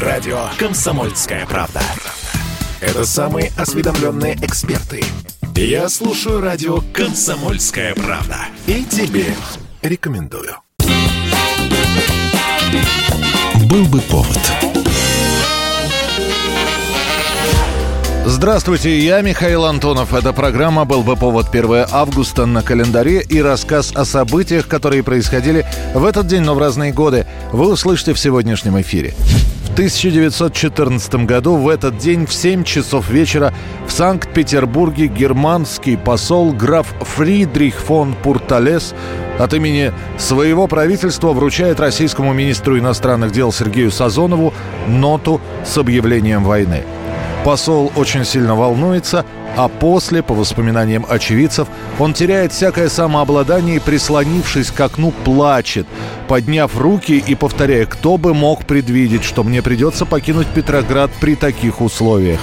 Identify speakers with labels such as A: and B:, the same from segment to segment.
A: Радио «Комсомольская правда». Это самые осведомленные эксперты. Я слушаю радио «Комсомольская правда». И тебе рекомендую.
B: Был бы повод.
C: Здравствуйте, я Михаил Антонов. Эта программа «Был бы повод» 1 августа на календаре и рассказ о событиях, которые происходили в этот день, но в разные годы, вы услышите в сегодняшнем эфире. В 1914 году в этот день в 7 часов вечера в Санкт-Петербурге германский посол граф Фридрих фон Пурталес от имени своего правительства вручает российскому министру иностранных дел Сергею Сазонову ноту с объявлением войны – Посол очень сильно волнуется, а после, по воспоминаниям очевидцев, он теряет всякое самообладание и, прислонившись к окну, плачет, подняв руки и повторяя, кто бы мог предвидеть, что мне придется покинуть Петроград при таких условиях.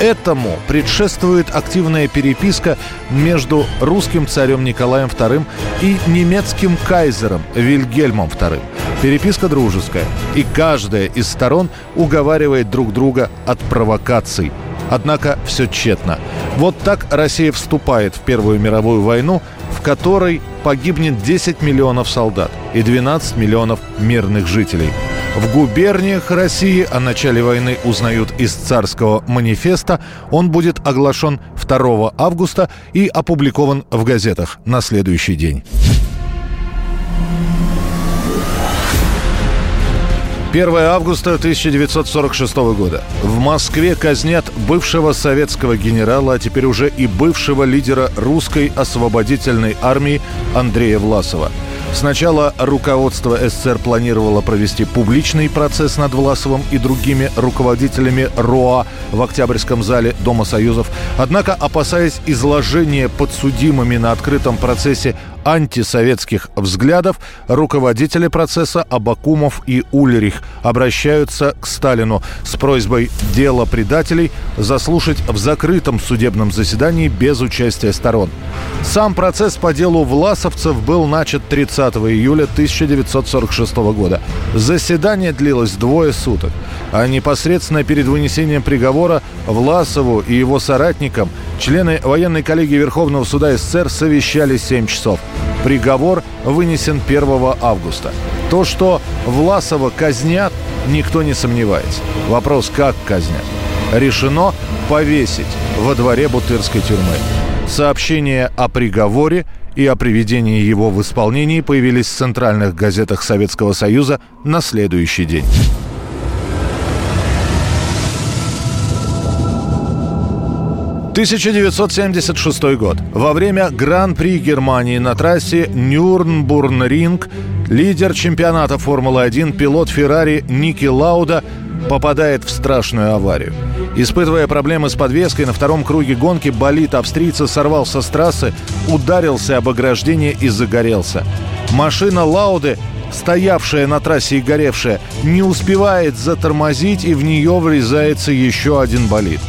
C: Этому предшествует активная переписка между русским царем Николаем II и немецким кайзером Вильгельмом II. Переписка дружеская, и каждая из сторон уговаривает друг друга от провокаций. Однако все тщетно. Вот так Россия вступает в Первую мировую войну, в которой погибнет 10 миллионов солдат и 12 миллионов мирных жителей. В губерниях России о начале войны узнают из царского манифеста. Он будет оглашен 2 августа и опубликован в газетах на следующий день. 1 августа 1946 года. В Москве казнят бывшего советского генерала, а теперь уже и бывшего лидера русской освободительной армии Андрея Власова – Сначала руководство СССР планировало провести публичный процесс над Власовым и другими руководителями РОА в Октябрьском зале Дома Союзов. Однако, опасаясь изложения подсудимыми на открытом процессе антисоветских взглядов, руководители процесса Абакумов и Ульрих обращаются к Сталину с просьбой дело предателей заслушать в закрытом судебном заседании без участия сторон. Сам процесс по делу власовцев был начат 30 июля 1946 года. Заседание длилось двое суток, а непосредственно перед вынесением приговора Власову и его соратникам члены военной коллегии Верховного суда СССР совещались 7 часов. Приговор вынесен 1 августа. То, что Власова казнят, никто не сомневается. Вопрос, как казнят. Решено повесить во дворе Бутырской тюрьмы. Сообщение о приговоре и о приведении его в исполнении появились в центральных газетах Советского Союза на следующий день. 1976 год. Во время Гран-при Германии на трассе Нюрнбурн-Ринг лидер чемпионата Формулы-1, пилот Феррари Ники Лауда попадает в страшную аварию. Испытывая проблемы с подвеской, на втором круге гонки болид австрийца сорвался с трассы, ударился об ограждение и загорелся. Машина Лауды стоявшая на трассе и горевшая, не успевает затормозить, и в нее врезается еще один болид.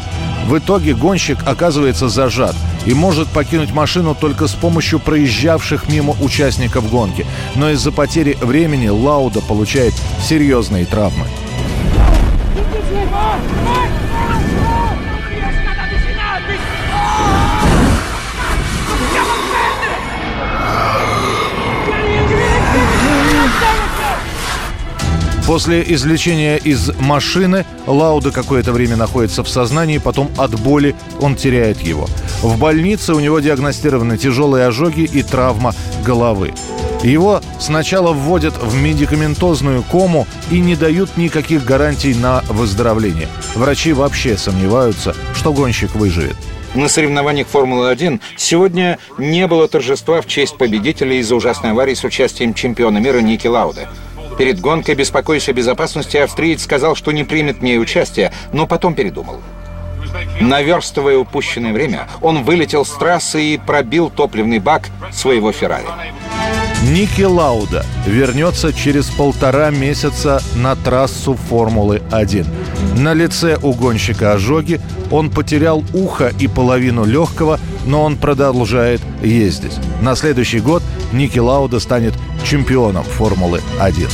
C: В итоге гонщик оказывается зажат и может покинуть машину только с помощью проезжавших мимо участников гонки. Но из-за потери времени Лауда получает серьезные травмы. После извлечения из машины Лауда какое-то время находится в сознании, потом от боли он теряет его. В больнице у него диагностированы тяжелые ожоги и травма головы. Его сначала вводят в медикаментозную кому и не дают никаких гарантий на выздоровление. Врачи вообще сомневаются, что гонщик выживет.
D: На соревнованиях Формулы-1 сегодня не было торжества в честь победителя из-за ужасной аварии с участием чемпиона мира Ники Лауда. Перед гонкой, беспокоясь о безопасности, австриец сказал, что не примет в ней участие, но потом передумал. Наверстывая упущенное время, он вылетел с трассы и пробил топливный бак своего «Феррари».
C: Ники Лауда вернется через полтора месяца на трассу Формулы-1. На лице у гонщика ожоги, он потерял ухо и половину легкого, но он продолжает ездить. На следующий год Ники Лауда станет чемпионом Формулы-1.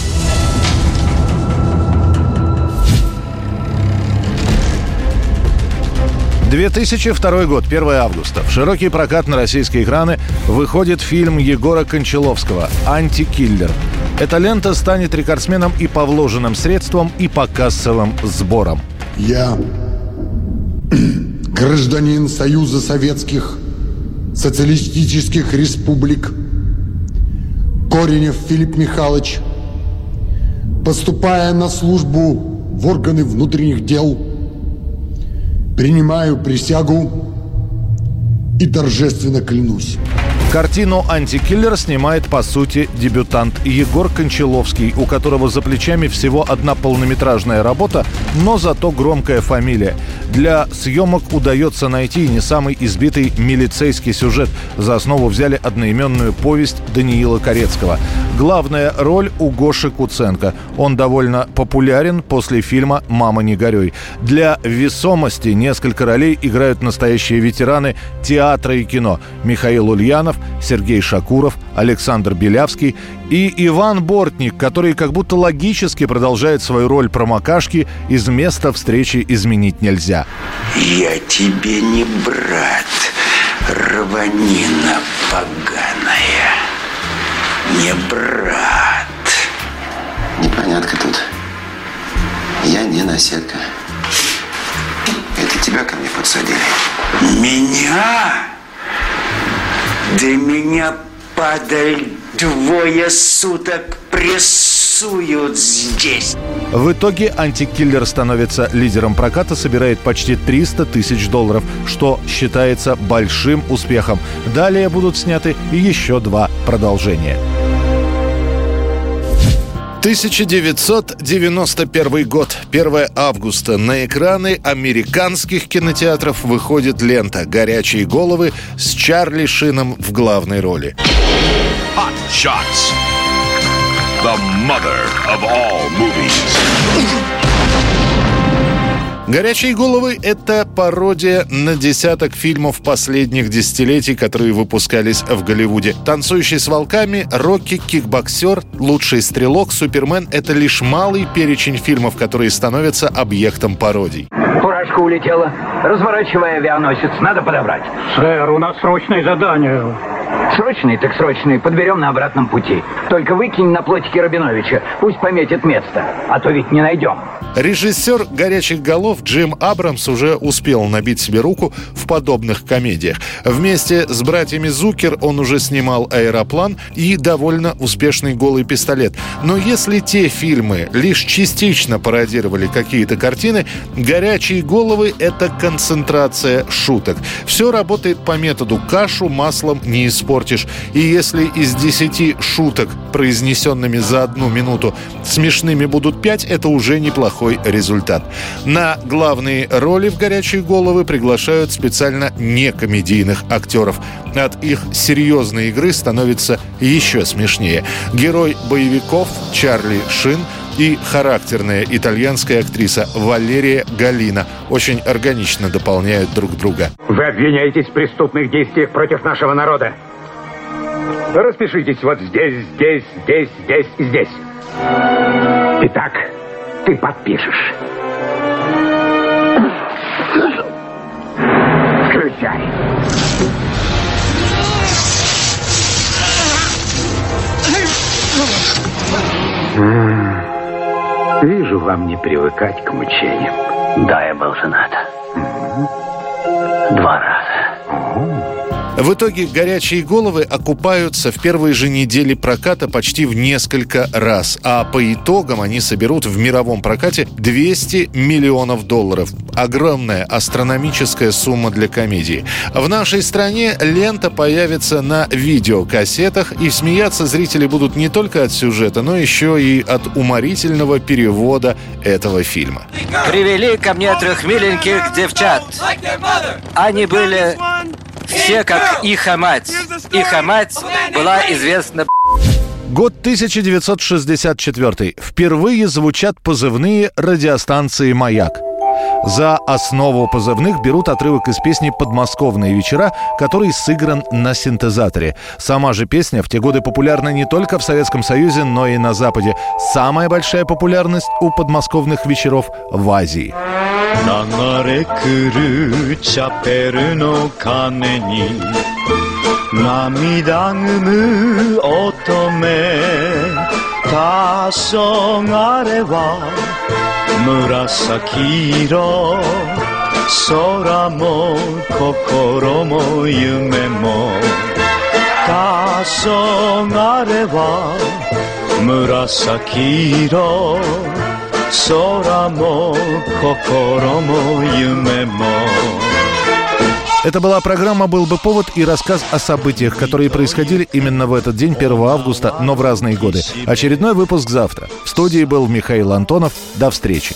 C: «2002 год, 1 августа. В широкий прокат на российские экраны выходит фильм Егора Кончаловского «Антикиллер». Эта лента станет рекордсменом и по вложенным средствам, и по кассовым сборам.
E: Я гражданин Союза Советских Социалистических Республик – Коренев Филипп Михайлович, поступая на службу в органы внутренних дел – Принимаю присягу и торжественно клянусь.
C: Картину «Антикиллер» снимает, по сути, дебютант Егор Кончаловский, у которого за плечами всего одна полнометражная работа, но зато громкая фамилия. Для съемок удается найти не самый избитый милицейский сюжет. За основу взяли одноименную повесть Даниила Корецкого. Главная роль у Гоши Куценко. Он довольно популярен после фильма «Мама, не горюй». Для весомости несколько ролей играют настоящие ветераны театра и кино. Михаил Ульянов, Сергей Шакуров, Александр Белявский и Иван Бортник, который как будто логически продолжает свою роль промокашки «Из места встречи изменить нельзя».
F: «Я тебе не брат, рванина поганая, не брат».
G: Непонятка тут. Я не наседка. Это тебя ко мне подсадили.
F: Меня? Да меня, падаль, двое суток прессуют здесь.
C: В итоге антикиллер становится лидером проката, собирает почти 300 тысяч долларов, что считается большим успехом. Далее будут сняты еще два продолжения. 1991 год, 1 августа. На экраны американских кинотеатров выходит лента «Горячие головы» с Чарли Шином в главной роли.
A: Hot Shots. The mother of all movies.
C: «Горячие головы» — это пародия на десяток фильмов последних десятилетий, которые выпускались в Голливуде. «Танцующий с волками», «Рокки», «Кикбоксер», «Лучший стрелок», «Супермен» — это лишь малый перечень фильмов, которые становятся объектом пародий.
H: Фуражка улетела. Разворачивая авианосец, надо подобрать.
I: Сэр, у нас срочное задание.
H: Срочный так срочный, подберем на обратном пути. Только выкинь на плотике Рабиновича, пусть пометит место, а то ведь не найдем.
C: Режиссер «Горячих голов» Джим Абрамс уже успел набить себе руку в подобных комедиях. Вместе с братьями Зукер он уже снимал «Аэроплан» и довольно успешный «Голый пистолет». Но если те фильмы лишь частично пародировали какие-то картины, «Горячие головы» — это концентрация шуток. Все работает по методу «кашу маслом не испортишь». И если из десяти шуток, произнесенными за одну минуту, смешными будут пять, это уже неплохой результат. На главные роли в «Горячие головы» приглашают специально некомедийных актеров. От их серьезной игры становится еще смешнее. Герой боевиков Чарли Шин и характерная итальянская актриса Валерия Галина очень органично дополняют друг друга.
I: Вы обвиняетесь в преступных действиях против нашего народа. Распишитесь вот здесь, здесь, здесь, здесь и здесь. Итак, ты подпишешь. Включай. Вижу, вам не привыкать к мучениям.
G: Да, я был женат. Два раза.
C: В итоге «Горячие головы» окупаются в первой же неделе проката почти в несколько раз, а по итогам они соберут в мировом прокате 200 миллионов долларов. Огромная астрономическая сумма для комедии. В нашей стране лента появится на видеокассетах, и смеяться зрители будут не только от сюжета, но еще и от уморительного перевода этого фильма.
J: Привели ко мне трех миленьких девчат. Они были все как их мать. Их мать была известна
C: Год 1964. Впервые звучат позывные радиостанции «Маяк».
K: За основу позывных берут отрывок из песни «Подмосковные вечера», который сыгран на синтезаторе. Сама же песня в те годы популярна не только в Советском Союзе, но и на Западе. Самая большая популярность у подмосковных вечеров в Азии. 流れ来るチャペルの鐘に涙ぐむ乙女黄昏は 紫色空も心も夢も。黄昏は紫色空も心も夢も。Это была программа «Был бы повод» и рассказ о событиях, которые происходили именно в этот день, 1 августа, но в разные годы. Очередной выпуск завтра. В студии был Михаил Антонов. До встречи.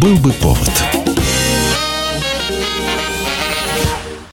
C: «Был бы повод»